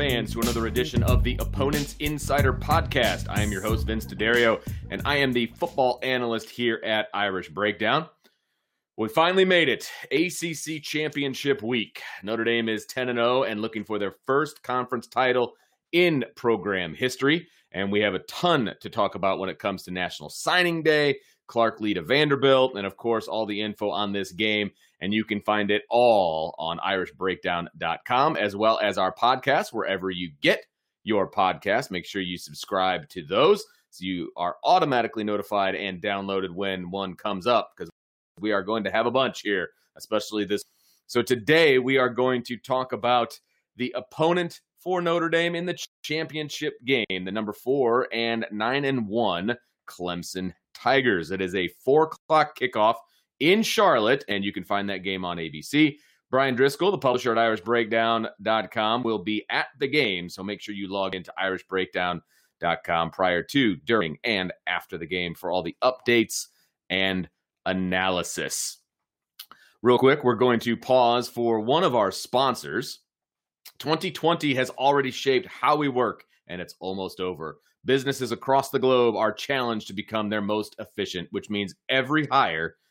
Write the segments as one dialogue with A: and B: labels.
A: Fans to another edition of the Opponents Insider Podcast. I am your host, Vince D'Addario, and I am the football analyst here at Irish Breakdown. We finally made it. ACC Championship Week. Notre Dame is 10 0 and looking for their first conference title in program history. And we have a ton to talk about when it comes to National Signing Day, Clark Lea to Vanderbilt, and of course, all the info on this game. And you can find it all on irishbreakdown.com, as well as our podcast, wherever you get your podcast. Make sure you subscribe to those so you are automatically notified and downloaded when one comes up because we are going to have a bunch here, especially this. So today we are going to talk about the opponent for Notre Dame in the championship game, the number four and nine and one Clemson Tigers. It is a four o'clock kickoff in Charlotte, and you can find that game on ABC. Bryan Driskell, the publisher at irishbreakdown.com, will be at the game. So make sure you log into irishbreakdown.com prior to, during, and after the game for all the updates and analysis. Real quick, we're going to pause for one of our sponsors. 2020 has already shaped how we work, and it's almost over. Businesses across the globe are challenged to become their most efficient, which means every hire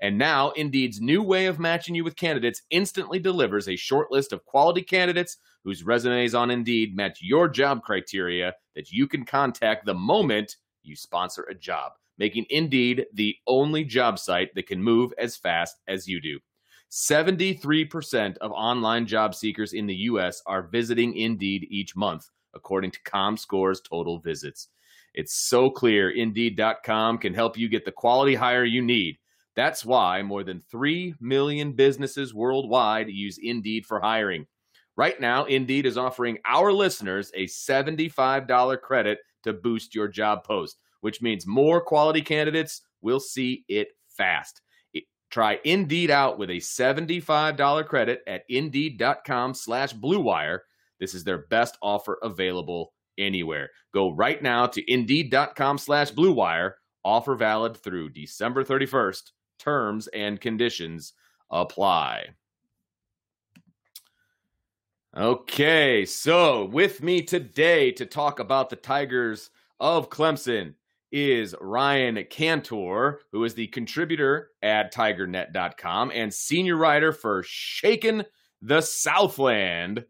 A: And now, Indeed's new way of matching you with candidates instantly delivers a short list of quality candidates whose resumes on Indeed match your job criteria that you can contact the moment you sponsor a job, making Indeed the only job site that can move as fast as you do. 73% of online job seekers in the U.S. are visiting Indeed each month, according to ComScore's total visits. It's so clear Indeed.com can help you get the quality hire you need. That's why more than 3 million businesses worldwide use Indeed for hiring. Right now, Indeed is offering our listeners a $75 credit to boost your job post, which means more quality candidates will see it fast. Try Indeed out with a $75 credit at Indeed.com slash BlueWire. This is their best offer available anywhere. Go right now to Indeed.com slash BlueWire. Offer valid through December 31st. Terms and conditions apply. Okay, so with me today to talk about the Tigers of Clemson is Ryan Cantor, who is the contributor at tigernet.com and senior writer for Shakin the Southland.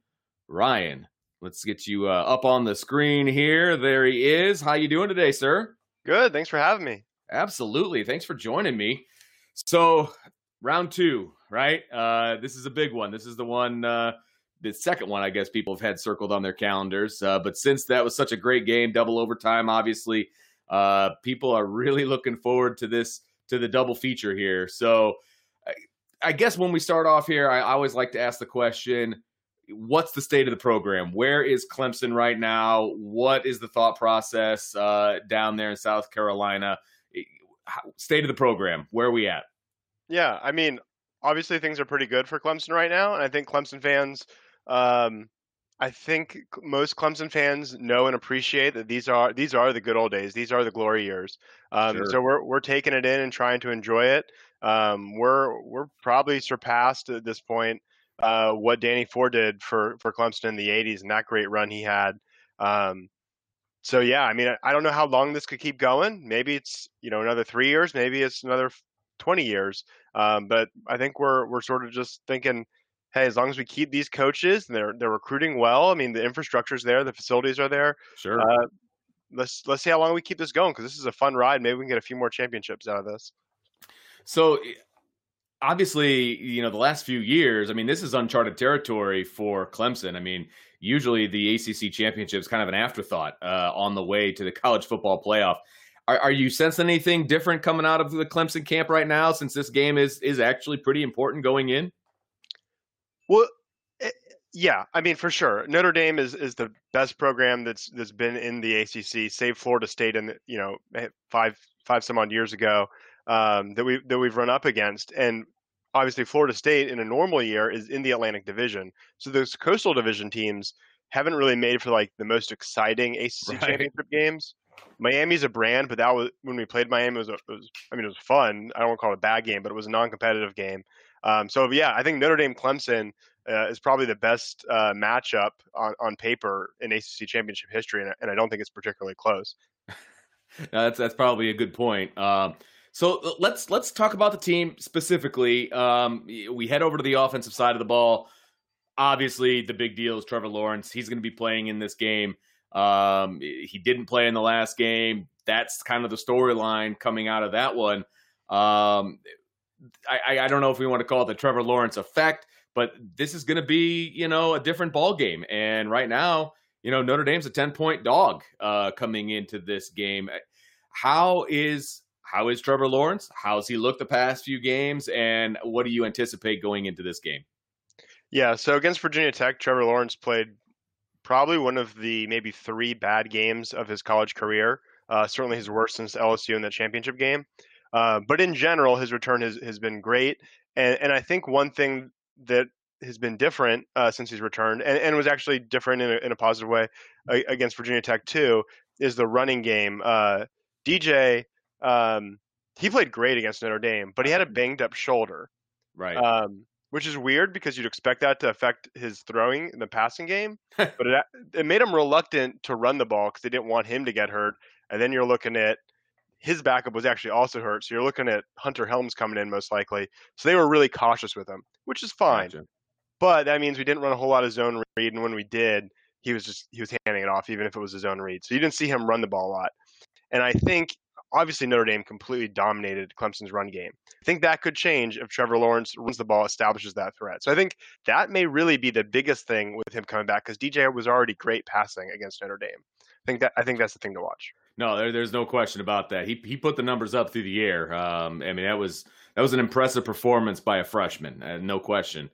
A: Ryan, let's get you uh, up on the screen here. There he is. How you doing today, sir?
B: Good. Thanks for having me.
A: Absolutely. Thanks for joining me. So, round 2, right? Uh this is a big one. This is the one uh the second one, I guess people have had circled on their calendars. Uh, but since that was such a great game, double overtime, obviously, uh, people are really looking forward to this to the double feature here. So, I, I guess when we start off here, I, I always like to ask the question: What's the state of the program? Where is Clemson right now? What is the thought process uh, down there in South Carolina? State of the program. Where are we at?
B: Yeah, I mean, obviously things are pretty good for Clemson right now, and I think Clemson fans um, I think most Clemson fans know and appreciate that these are these are the good old days. These are the glory years. Um, sure. So we're we're taking it in and trying to enjoy it. Um, we're we're probably surpassed at this point uh, what Danny Ford did for for Clemson in the '80s and that great run he had. Um, so yeah, I mean, I don't know how long this could keep going. Maybe it's you know another three years. Maybe it's another 20 years. Um, but I think we're we're sort of just thinking hey, as long as we keep these coaches, and they're they're recruiting well. I mean, the infrastructure's there, the facilities are there.
A: Sure. Uh,
B: let's let's see how long we keep this going because this is a fun ride. Maybe we can get a few more championships out of this.
A: So obviously, you know, the last few years, I mean, this is uncharted territory for Clemson. I mean, usually the ACC championship is kind of an afterthought uh, on the way to the college football playoff. Are, are, you sensing anything different coming out of the Clemson camp right now since this game is is actually pretty important going in?
B: Well, eh, yeah, I mean for sure, Notre Dame is is the best program that's that's been in the ACC, save Florida State, and you know eh, five five some odd years ago um, that we that we've run up against, and obviously Florida State in a normal year is in the Atlantic Division, so those Coastal Division teams haven't really made for like the most exciting ACC right. championship games. Miami's a brand, but that was when we played Miami. It was, a, it was, I mean, it was fun. I don't want to call it a bad game, but it was a non-competitive game. Um, so yeah, I think Notre Dame Clemson uh, is probably the best uh, matchup on, on paper in ACC championship history, and, and I don't think it's particularly close.
A: that's that's probably a good point. Um, so let's let's talk about the team specifically. Um, we head over to the offensive side of the ball. Obviously, the big deal is Trevor Lawrence. He's going to be playing in this game. Um, he didn't play in the last game. That's kind of the storyline coming out of that one. Um, I, I don't know if we want to call it the Trevor Lawrence effect, but this is going to be, you know, a different ball game. And right now, you know, Notre Dame's a 10 point dog uh, coming into this game. How is how is Trevor Lawrence? How's he looked the past few games? And what do you anticipate going into this game?
B: Yeah, so against Virginia Tech, Trevor Lawrence played probably one of the maybe three bad games of his college career. Uh, certainly his worst since LSU in the championship game. Uh, but in general, his return has, has been great. And, and I think one thing that has been different uh, since he's returned, and, and was actually different in a, in a positive way against Virginia Tech too, is the running game. Uh, DJ, um, he played great against Notre Dame, but he had a banged up shoulder,
A: right?
B: Um, which is weird because you'd expect that to affect his throwing in the passing game, but it, it made him reluctant to run the ball because they didn't want him to get hurt. And then you're looking at his backup was actually also hurt. So you're looking at Hunter Helms coming in most likely. So they were really cautious with him, which is fine. Gotcha. But that means we didn't run a whole lot of zone read, and when we did, he was just he was handing it off, even if it was his own read. So you didn't see him run the ball a lot. And I think obviously Notre Dame completely dominated Clemson's run game. I think that could change if Trevor Lawrence runs the ball, establishes that threat. So I think that may really be the biggest thing with him coming back because DJ was already great passing against Notre Dame. I think that I think that's the thing to watch.
A: No, there, there's no question about that. He he put the numbers up through the air. Um, I mean, that was that was an impressive performance by a freshman, uh, no question.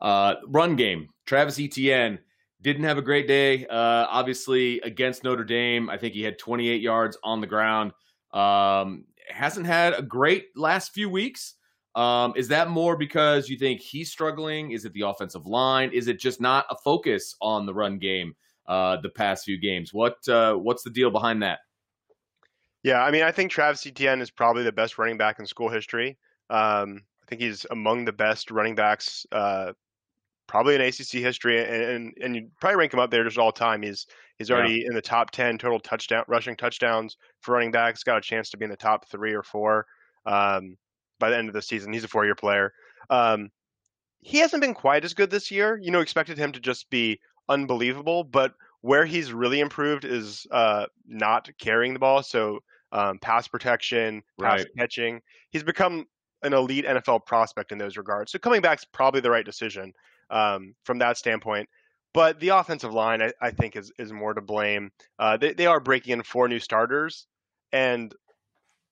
A: Uh, run game. Travis Etienne didn't have a great day. Uh, obviously, against Notre Dame, I think he had 28 yards on the ground. Um, hasn't had a great last few weeks. Um, is that more because you think he's struggling? Is it the offensive line? Is it just not a focus on the run game uh, the past few games? What uh, what's the deal behind that?
B: Yeah, I mean, I think Travis Etienne is probably the best running back in school history. Um, I think he's among the best running backs, uh, probably in ACC history, and, and and you probably rank him up there just all time. He's he's already yeah. in the top ten total touchdown rushing touchdowns for running backs. Got a chance to be in the top three or four. Um, by the end of the season. He's a four year player. Um, he hasn't been quite as good this year. You know, expected him to just be unbelievable, but where he's really improved is uh, not carrying the ball. So um, pass protection, pass right. catching. He's become an elite NFL prospect in those regards. So coming back is probably the right decision um, from that standpoint. But the offensive line, I, I think, is is more to blame. Uh, they they are breaking in four new starters, and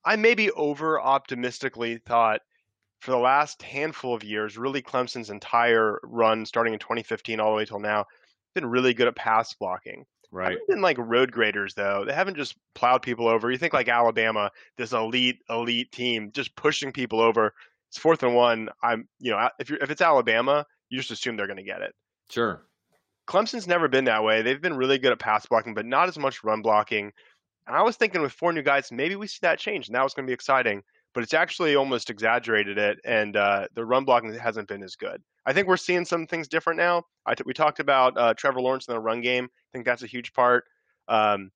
B: I maybe over optimistically thought for the last handful of years, really Clemson's entire run, starting in 2015 all the way till now, been really good at pass blocking.
A: Right.
B: Been like road graders though. They haven't just plowed people over. You think like Alabama, this elite elite team, just pushing people over. It's fourth and one. I'm you know if you're if it's Alabama, you just assume they're going to get it.
A: Sure.
B: Clemson's never been that way. They've been really good at pass blocking, but not as much run blocking. And I was thinking with four new guys, maybe we see that change. Now it's going to be exciting, but it's actually almost exaggerated it, and uh, the run blocking hasn't been as good. I think we're seeing some things different now. we talked about uh, Trevor Lawrence in the run game. I think that's a huge part. Um,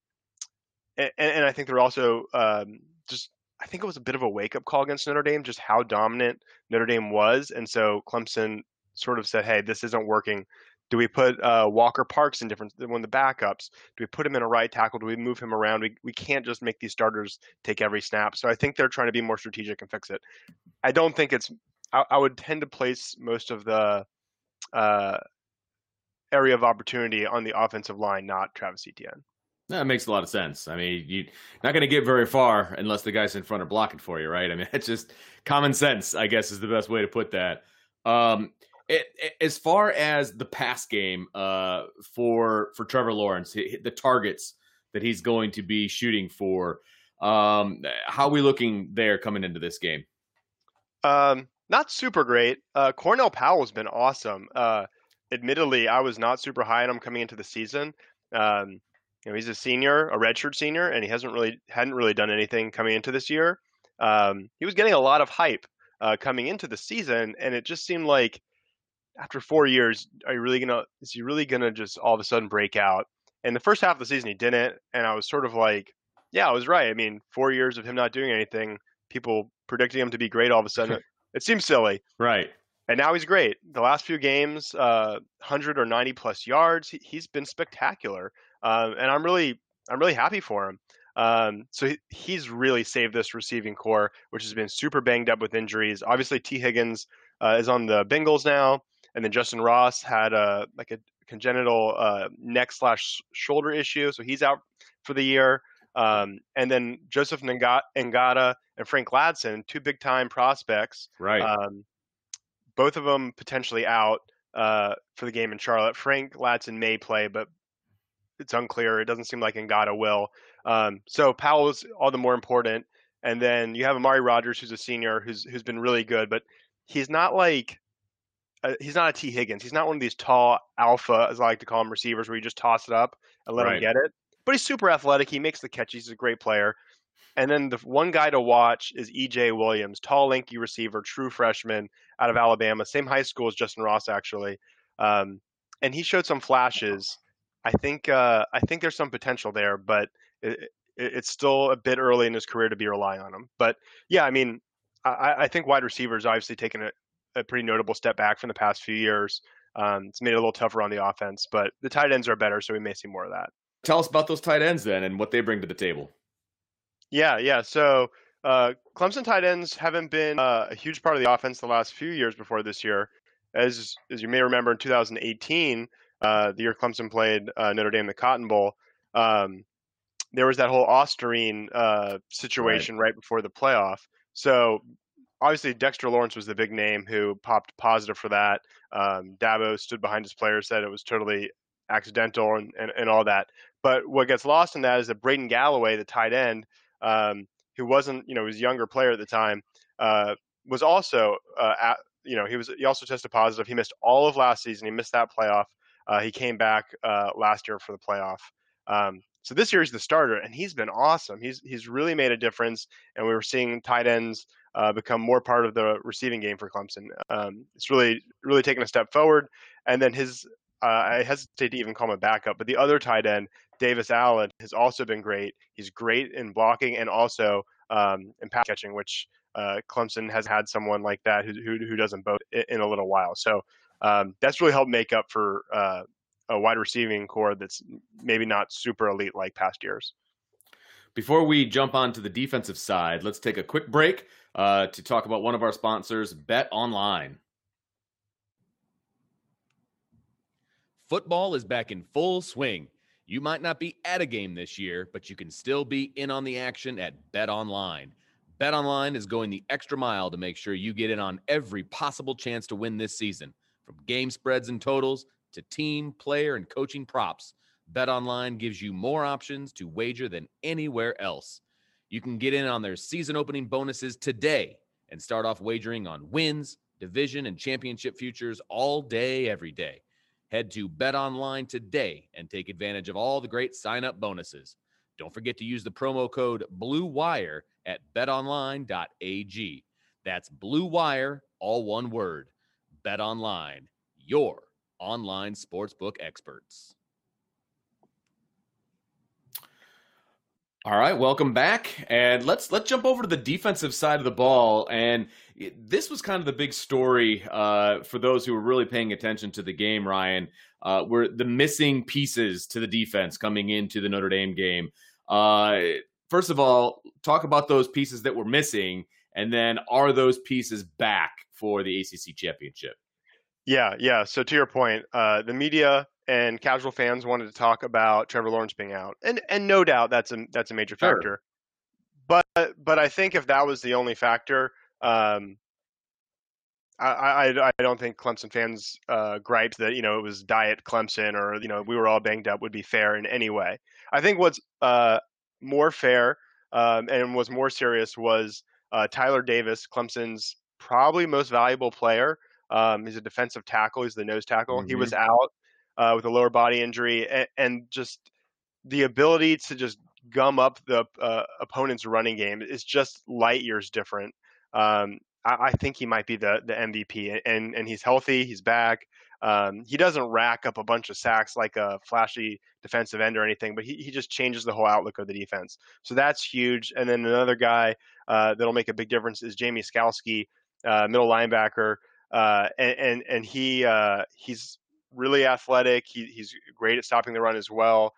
B: and, and, I think they're also um, just. I think it was a bit of a wake up call against Notre Dame, just how dominant Notre Dame was, and so Clemson sort of said, "Hey, this isn't working. Do we put uh, Walker Parks in different one of the backups? Do we put him in a right tackle? Do we move him around? We we can't just make these starters take every snap. So I think they're trying to be more strategic and fix it. I don't think it's. I, I would tend to place most of the uh, area of opportunity on the offensive line, not Travis Etienne.
A: That makes a lot of sense. I mean, you're not going to get very far unless the guys in front are blocking for you, right? I mean, it's just common sense, I guess, is the best way to put that. Um, it, it, as far as the pass game uh, for for Trevor Lawrence, the targets that he's going to be shooting for, um, how are we looking there coming into this game?
B: Um, not super great. Uh, Cornell Powell has been awesome. Uh, admittedly, I was not super high on him coming into the season. Um, you know, he's a senior, a redshirt senior, and he hasn't really hadn't really done anything coming into this year. Um, he was getting a lot of hype uh, coming into the season, and it just seemed like after four years, are you really gonna is he really gonna just all of a sudden break out? And the first half of the season he didn't, and I was sort of like, yeah, I was right. I mean, four years of him not doing anything, people predicting him to be great all of a sudden, it seems silly.
A: Right.
B: And now he's great. The last few games, uh, 100 or 90 plus yards, he, has been spectacular. Um, and I'm really, I'm really happy for him. Um, so he, he's really saved this receiving corps, which has been super banged up with injuries. Obviously, Tee Higgins uh, is on the Bengals now and then Justin Ross had a like a congenital uh, neck slash shoulder issue, so he's out for the year. Um, and then Joseph Ngata and Frank Ladson, two big time prospects,
A: right?
B: Um, both of them potentially out uh, for the game in Charlotte. Frank Ladson may play, but it's unclear. It doesn't seem like Ngata will. Um, so Powell is all the more important. And then you have Amari Rodgers, who's a senior, who's who's been really good, but he's not like uh, he's not a Tee Higgins. He's not one of these tall alpha, as I like to call him, receivers where you just toss it up and let right. him get it. But he's super athletic. He makes the catches. He's a great player. And then the one guy to watch is EJ Williams, tall, lanky receiver, true freshman out of Alabama, same high school as Justin Ross actually. Um, and he showed some flashes. I think uh, I think there's some potential there, but it, it, it's still a bit early in his career to be relying on him. But yeah, I mean, I, I think wide receivers obviously taken a, a pretty notable step back from the past few years. Um, it's made it a little tougher on the offense, but the tight ends are better, so we may see more of that.
A: Tell us about those tight ends then and what they bring to the table.
B: Yeah, yeah. So uh, Clemson tight ends haven't been uh, a huge part of the offense the last few years before this year. As as you may remember, in 2018, uh, the year Clemson played uh, Notre Dame in the Cotton Bowl, um, there was that whole Ostarine uh, situation right. right before the playoff. So obviously, Dexter Lawrence was the big name who popped positive for that. Um, Dabo stood behind his players, said it was totally accidental and, and, and all that. But what gets lost in that is that Braden Galloway, the tight end, um, who wasn't, you know, was younger player at the time, uh, was also, uh, at, you know, he was he also tested positive. He missed all of last season. He missed that playoff. Uh, he came back uh, last year for the playoff. Um, so this year he's the starter, and he's been awesome. He's he's really made a difference, and we were seeing tight ends uh, become more part of the receiving game for Clemson. Um, it's really really taken a step forward. And then his uh, I hesitate to even call him a backup, but the other tight end, Davis Allen, has also been great. He's great in blocking and also um, in pass catching, which uh, Clemson has had someone like that who who, who doesn't both in, a little while. So um, that's really helped make up for uh, a wide receiving corps that's maybe not super elite like past years.
A: Before we jump on to the defensive side, let's take a quick break uh, to talk about one of our sponsors, Bet Online.
C: Football is back in full swing. You might not be at a game this year, but you can still be in on the action at Bet Online. Bet Online is going the extra mile to make sure you get in on every possible chance to win this season, from game spreads and totals to team, player, and coaching props. BetOnline gives you more options to wager than anywhere else. You can get in on their season opening bonuses today and start off wagering on wins, division, and championship futures all day, every day. Head to BetOnline today and take advantage of all the great sign up bonuses. Don't forget to use the promo code BLUEWIRE at betonline.ag. That's Blue Wire, all one word. BetOnline, your online sportsbook experts.
A: All right, welcome back, and let's let's jump over to the defensive side of the ball. And this was kind of the big story uh, for those who were really paying attention to the game. Ryan, uh, were the missing pieces to the defense coming into the Notre Dame game. Uh, first of all, talk about those pieces that were missing, and then are those pieces back for the ACC championship?
B: Yeah, yeah. So to your point, uh, the media and casual fans wanted to talk about Trevor Lawrence being out, and and no doubt that's a that's a major factor. Sure. But but I think if that was the only factor, um, I, I, I don't think Clemson fans uh, griped that you know it was diet Clemson or you know we were all banged up would be fair in any way. I think what's uh, more fair um, and was more serious was uh, Tyler Davis, Clemson's probably most valuable player. Um, he's a defensive tackle. He's the nose tackle. Mm-hmm. He was mm-hmm. out uh, with a lower body injury, and, and, just the ability to just gum up the uh, opponent's running game is just light years different. Um, I, I, think he might be the the MVP, and and he's healthy. He's back. Um, he doesn't rack up a bunch of sacks like a flashy defensive end or anything, but he, he just changes the whole outlook of the defense. So that's huge. And then another guy uh, that'll make a big difference is Jamie Skalski, uh, middle linebacker uh, and, and, and he uh, he's really athletic. He, he's great at stopping the run as well.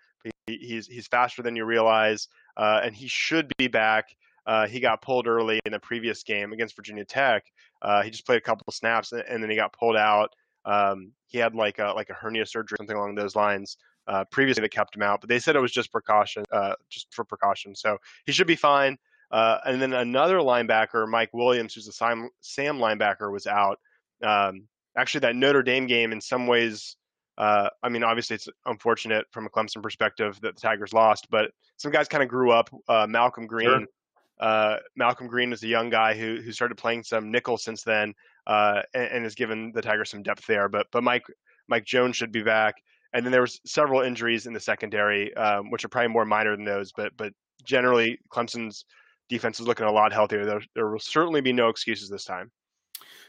B: He, he's he's faster than you realize, uh, and he should be back. Uh, he got pulled early in the previous game against Virginia Tech. Uh, he just played a couple of snaps and, and then he got pulled out. Um, he had like a like a hernia surgery, something along those lines. Previously, that kept him out, but they said it was just precaution, just for precaution. So he should be fine. And then another linebacker, Mike Williams, who's a Sam, Sam linebacker, was out. Um, actually, that Notre Dame game, in some ways, uh, I mean, obviously it's unfortunate from a Clemson perspective that the Tigers lost, but some guys kind of grew up. Uh, Malcolm Green, sure. uh, Malcolm Green was a young guy who who started playing some nickel since then, uh, and, and, has given the Tigers some depth there. But but Mike Mike Jones should be back, and then there was several injuries in the secondary, um, which are probably more minor than those, but but generally Clemson's defense is looking a lot healthier. There, there will certainly be no excuses this time.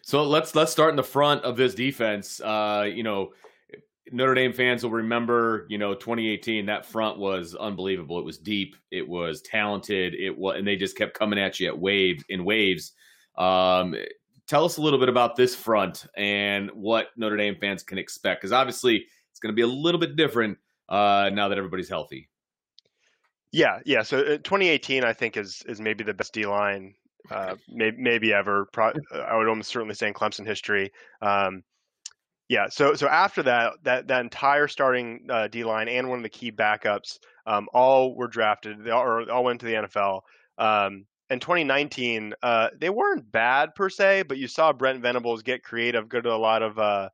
A: So let's let's start in the front of this defense. Uh, you know, Notre Dame fans will remember, you know, 2018. That front was unbelievable. It was deep. It was talented. It was, and they just kept coming at you at waves in waves. Um, tell us a little bit about this front and what Notre Dame fans can expect, because obviously it's going to be a little bit different uh, now that everybody's healthy.
B: Yeah, yeah. So uh, 2018, I think is is maybe the best D line uh, maybe, maybe ever. Pro- I would almost certainly say in Clemson history. Um, yeah. So so after that, that that entire starting uh, D line and one of the key backups, um, all were drafted. They all, or all went to the NFL. Um, in 2019, uh, they weren't bad per se, but you saw Brent Venables get creative, go to a lot of uh,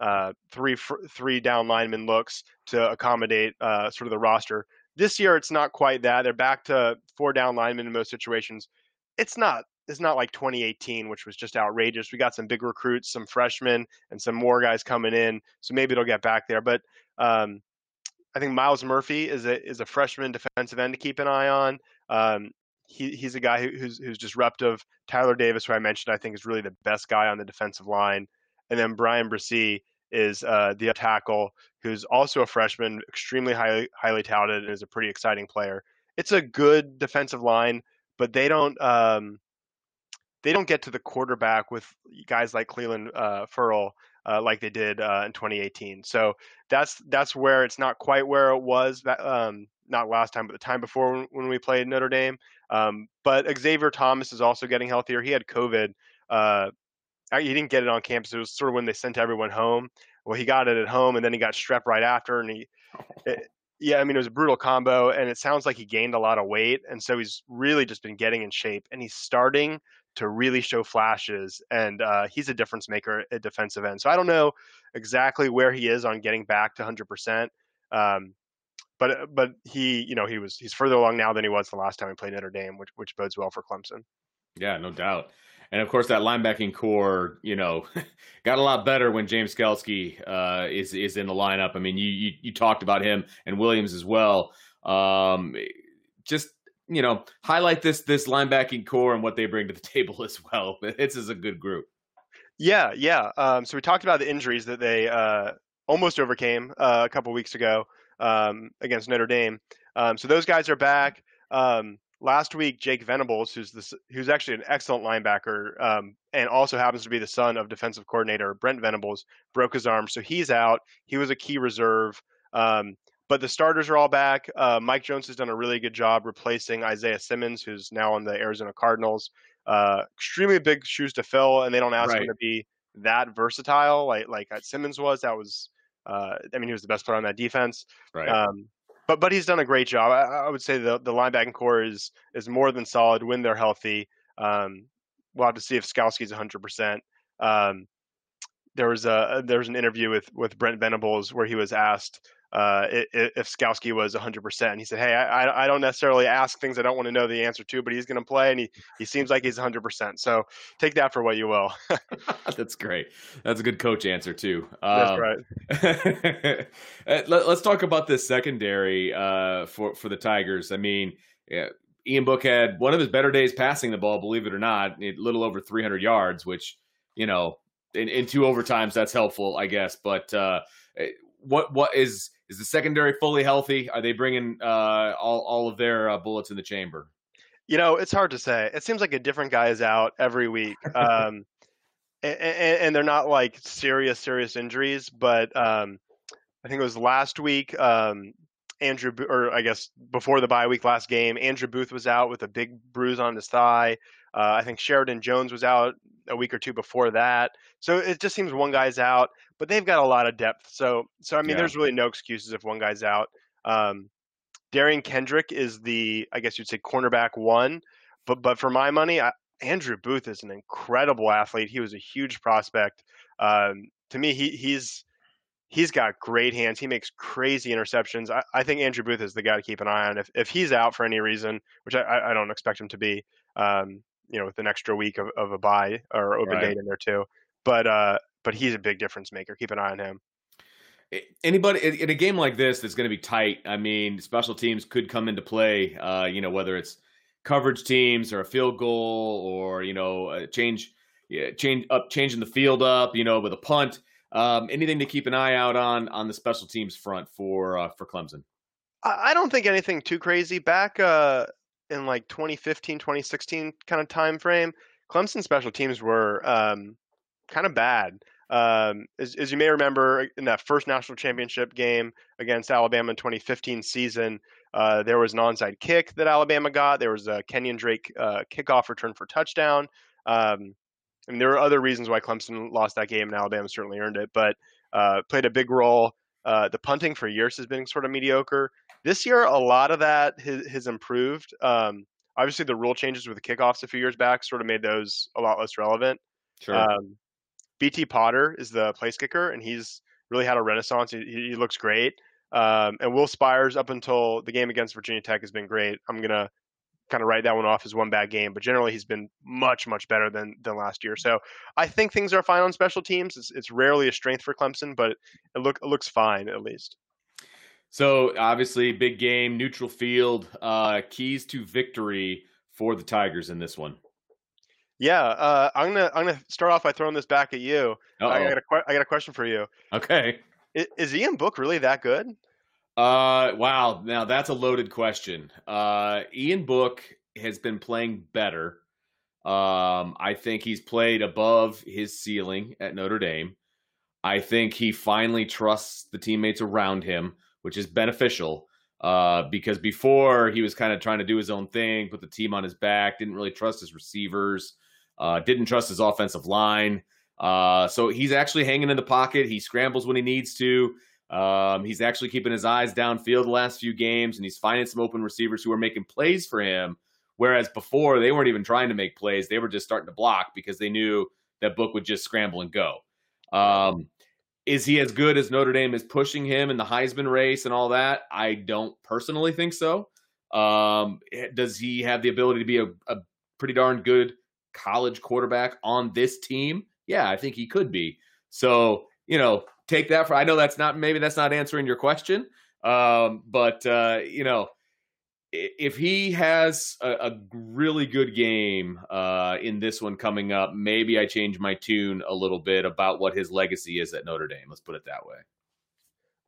B: uh, three three down lineman looks to accommodate uh, sort of the roster. This year, it's not quite that. They're back to four down linemen in most situations. It's not. It's not like 2018, which was just outrageous. We got some big recruits, some freshmen, and some more guys coming in. So maybe it'll get back there. But um, I think Myles Murphy is a is a freshman defensive end to keep an eye on. Um, he, he's a guy who's who's disruptive. Tyler Davis, who I mentioned, I think is really the best guy on the defensive line. And then Bryan Bresee is uh, the tackle, who's also a freshman, extremely highly highly touted, and is a pretty exciting player. It's a good defensive line, but they don't um, they don't get to the quarterback with guys like Clelin uh, Ferrell uh, like they did uh, in 2018. So that's that's where it's not quite where it was that um, not last time, but the time before when, when we played Notre Dame. Um, but Xavier Thomas is also getting healthier. He had COVID. Uh, he didn't get it on campus. It was sort of when they sent everyone home. Well, he got it at home, and then he got strep right after, and he. It, yeah, I mean, it was a brutal combo, and it sounds like he gained a lot of weight, and so he's really just been getting in shape, and he's starting to really show flashes, and uh, he's a difference maker at defensive end. So I don't know exactly where he is on getting back to 100%. Um, but but he you know he was he's further along now than he was the last time he played Notre Dame, which which bodes well for Clemson.
A: Yeah, no doubt. And of course, that linebacking corps, you know, got a lot better when James Skalski uh, is is in the lineup. I mean, you, you, you talked about him and Williams as well. Um, just you know, highlight this this linebacking core and what they bring to the table as well. This is a good group.
B: Yeah, yeah. Um, so we talked about the injuries that they uh, almost overcame uh, a couple weeks ago um, against Notre Dame. Um, so those guys are back. Um, last week, Jake Venables, who's this, who's actually an excellent linebacker um, and also happens to be the son of defensive coordinator Brent Venables, broke his arm, so he's out. He was a key reserve. Um, but the starters are all back. Uh, Mike Jones has done a really good job replacing Isaiah Simmons, who's now on the Arizona Cardinals. Uh, extremely big shoes to fill, and they don't ask right. him to be that versatile like like Simmons was. That was uh, I mean, he was the best player on that defense.
A: Right.
B: Um, but but he's done a great job. I, I, would say the the linebacking corps is is more than solid when they're healthy. Um, we'll have to see if Skalski's 100. Um, percent There was a there was an interview with with Brent Venables where he was asked uh, if Skalski was 100%. He said, "Hey, I, I don't necessarily ask things I don't want to know the answer to, but he's going to play, and he, he seems like he's 100%. So take that for what you will."
A: That's great. That's a good coach answer too.
B: That's um, right.
A: Uh, let, us talk about this secondary uh, for for the Tigers. I mean. Yeah, Ian Book had one of his better days passing the ball, believe it or not, a little over 300 yards, which, you know, in, in two overtimes, that's helpful, I guess. But uh, eh, what what is is the secondary fully healthy? Are they bringing uh, all all of their uh, bullets in the chamber?
B: You know, it's hard to say. It seems like a different guy is out every week, um, and, and, they're not like serious serious injuries. But um, I think it was last week. Um, Andrew, or I guess before the bye week last game, Andrew Booth was out with a big bruise on his thigh. Uh, I think Sheridan Jones was out a week or two before that. So it just seems one guy's out, but they've got a lot of depth. So so I mean, yeah. there's really no excuses if one guy's out. Um, Derion Kendrick is the I guess you'd say cornerback one, but but for my money, I, Andrew Booth is an incredible athlete. He was a huge prospect. Um, to me, he he's he's got great hands. He makes crazy interceptions. I, I, think Andrew Booth is the guy to keep an eye on. If if he's out for any reason, which I, I don't expect him to be, um, you know, with an extra week of, of a bye or open right. date in there too. But uh, but he's a big difference maker. Keep an eye on him.
A: Anybody in a game like this that's going to be tight. I mean, special teams could come into play. Uh, you know, whether it's coverage teams or a field goal or you know, a change, yeah, change up, changing the field up. You know, with a punt. Um, anything to keep an eye out on on the special teams front for uh, for Clemson?
B: I don't think anything too crazy. Back uh, in like 2015, 2016 kind of time frame, Clemson special teams were um, kind of bad. Um, as, as, you may remember, in that first national championship game against Alabama in 2015 season, uh, there was an onside kick that Alabama got. There was a Kenyon Drake uh, kickoff return for touchdown. Um, I mean, there were other reasons why Clemson lost that game, and Alabama certainly earned it, but uh, played a big role. Uh, the punting for years has been sort of mediocre. This year, a lot of that has, has improved. Um, obviously the rule changes with the kickoffs a few years back sort of made those a lot less relevant.
A: Sure.
B: Um, BT Potter is the place kicker, and he's really had a renaissance. He, he looks great. Um, and Will Spiers, up until the game against Virginia Tech, has been great. I'm gonna kind of write that one off as one bad game, but generally he's been much much better than than last year. So I think things are fine on special teams. It's, it's rarely a strength for Clemson, but it look it looks fine at least.
A: So obviously, big game, neutral field, uh, keys to victory for the Tigers in this one.
B: Yeah, uh, I'm gonna I'm gonna start off by throwing this back at you. I got, a, I got a question for you.
A: Okay.
B: Is, is Ian Book really that good?
A: Uh, wow. Now that's a loaded question. Uh, Ian Book has been playing better. Um, I think he's played above his ceiling at Notre Dame. I think he finally trusts the teammates around him which is beneficial. Uh, because before he was kind of trying to do his own thing, put the team on his back, didn't really trust his receivers, uh, didn't trust his offensive line. Uh, so he's actually hanging in the pocket. He scrambles when he needs to. Um, he's actually keeping his eyes downfield the last few games, and he's finding some open receivers who are making plays for him. Whereas before, they weren't even trying to make plays; they were just starting to block because they knew that Book would just scramble and go. Um, is he as good as Notre Dame is pushing him in the Heisman race and all that? I don't personally think so. Um, does he have the ability to be a, a pretty darn good college quarterback on this team? Yeah, I think he could be. So, you know, take that for I know that's not maybe that's not answering your question. Um, but uh, you know, if he has a, a really good game uh, in this one coming up, maybe I change my tune a little bit about what his legacy is at Notre Dame. Let's put it that way.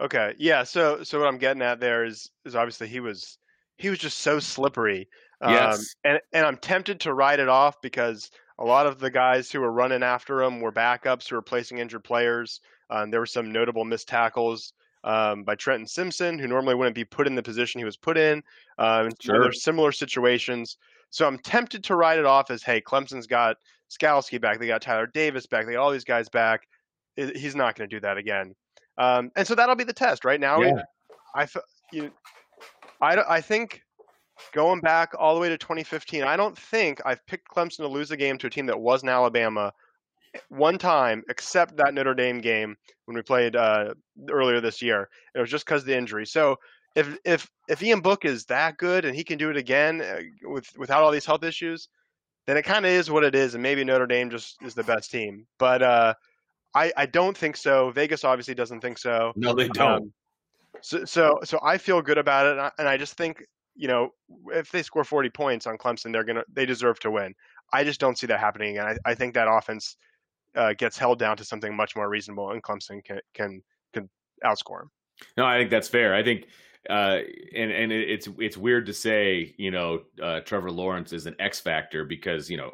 B: Okay, yeah. So, so what I'm getting at there is is obviously he was he was just so slippery. Um,
A: yes.
B: And and I'm tempted to write it off because a lot of the guys who were running after him were backups who were placing injured players. Um, there were some notable missed tackles um, by Trenton Simpson, who normally wouldn't be put in the position he was put in. Um,
A: sure.
B: Other similar situations. So I'm tempted to write it off as, hey, Clemson's got Skalski back, they got Tyler Davis back, they got all these guys back. He's not going to do that again. Um, and so that'll be the test. Right now,
A: yeah.
B: I, you, I, I think going back all the way to 2015, I don't think I've picked Clemson to lose a game to a team that wasn't Alabama one time, except that Notre Dame game when we played uh, earlier this year. It was just because of the injury. So if if if Ian Book is that good and he can do it again uh, with without all these health issues, then it kind of is what it is, and maybe Notre Dame just is the best team. But uh, I I don't think so. Vegas obviously doesn't think so.
A: No, they don't. Um,
B: so so so I feel good about it, and I, and I just think you know if they score 40 points on Clemson, they're gonna they deserve to win. I just don't see that happening, and I, I think that offense uh, gets held down to something much more reasonable, and Clemson can can can outscore them.
A: No, I think that's fair. I think, uh, and and it's it's weird to say, you know, uh, Trevor Lawrence is an X factor because you know,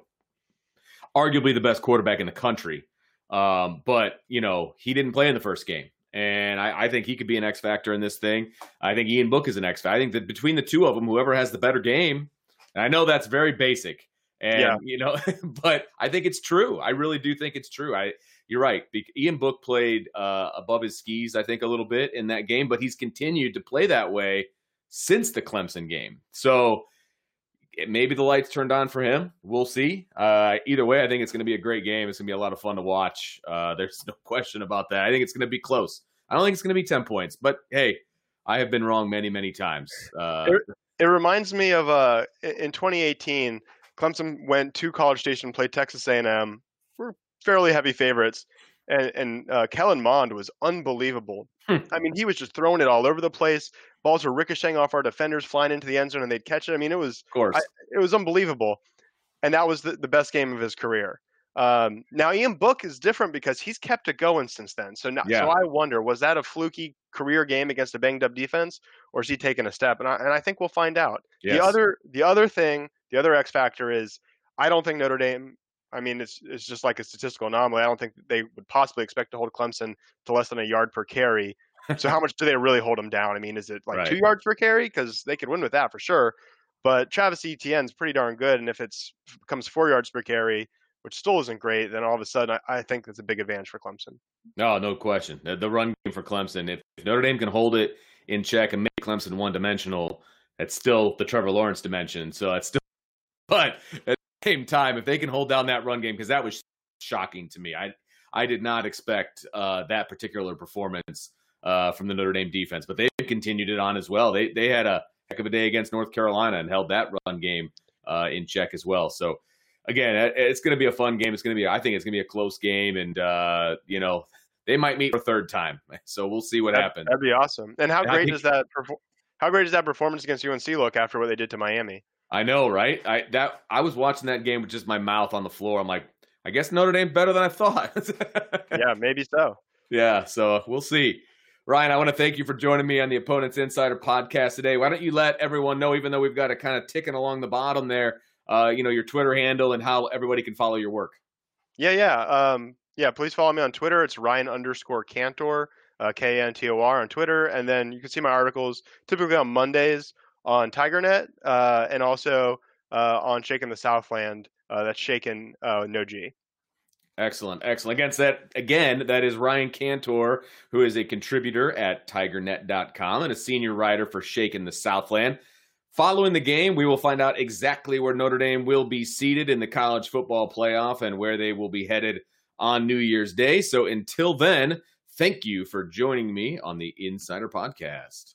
A: arguably the best quarterback in the country, um, but you know he didn't play in the first game. And I, I think he could be an X factor in this thing. I think Ian Book is an X factor. I think that between the two of them, whoever has the better game, and I know that's very basic, and
B: Yeah.
A: you know, but I think it's true. I really do think it's true. I you're right. Ian Book played uh, above his skis, I think, a little bit in that game, but he's continued to play that way since the Clemson game. So maybe the lights turned on for him. We'll see. Uh, either way, I think it's going to be a great game. It's going to be a lot of fun to watch. Uh, there's no question about that. I think it's going to be close. I don't think it's going to be 10 points, but hey, I have been wrong many, many times. Uh,
B: It, it reminds me of uh, in 2018, Clemson went to College Station, played Texas A&M. We're fairly heavy favorites, and and uh, Kellen Mond was unbelievable. I mean, he was just throwing it all over the place. Balls were ricocheting off our defenders, flying into the end zone, and they'd catch it. I mean, it was
A: of course.
B: I, it was unbelievable, and that was the, the best game of his career. Um, now Ian Book is different because he's kept it going since then. So now,
A: Yeah.
B: so I wonder, was that a fluky career game against a banged up defense, or is he taking a step? And I, and I think we'll find out.
A: Yes.
B: The other the other thing, the other X factor is I don't think Notre Dame. I mean, it's it's just like a statistical anomaly. I don't think they would possibly expect to hold Clemson to less than a yard per carry. So how much do they really hold them down? I mean, is it like two yards per carry? Because they could win with that for sure. But Travis Etienne's pretty darn good, and if it's becomes four yards per carry, which still isn't great, then all of a sudden I, I think that's a big advantage for Clemson.
A: No, no question. The, the run game for Clemson, if, if Notre Dame can hold it in check and make Clemson one dimensional, that's still the Trevor Lawrence dimension. So it's still But same time, if they can hold down that run game, because that was shocking to me. I I did not expect uh, that particular performance uh, from the Notre Dame defense, but they continued it on as well. They they had a heck of a day against North Carolina and held that run game uh, in check as well. So again, it's going to be a fun game. It's going to be, I think, it's going to be a close game, and uh, you know they might meet for a third time. So we'll see what
B: that,
A: happens.
B: That'd be awesome. And how great does that how great does that performance against UNC look after what they did to Miami?
A: I know, right? I that I was watching that game with just my mouth on the floor. I'm like, I guess Notre Dame better than I thought.
B: yeah, maybe so.
A: Yeah, so we'll see. Ryan, I want to thank you for joining me on the Opponents Insider podcast today. Why don't you let everyone know, even though we've got it kind of ticking along the bottom there, uh, you know, your Twitter handle and how everybody can follow your work?
B: Yeah, yeah. Um, yeah, please follow me on Twitter. It's Ryan underscore Kantor, uh, K N T O R on Twitter. And then you can see my articles typically on Mondays on TigerNet uh, and also uh, on Shakin the Southland. Uh, that's Shakin uh, No G.
A: Excellent, excellent. Against that, again, that is Ryan Kantor, who is a contributor at TigerNet.com and a senior writer for Shakin the Southland. Following the game, we will find out exactly where Notre Dame will be seated in the college football playoff and where they will be headed on New Year's Day. So until then, thank you for joining me on the Insider Podcast.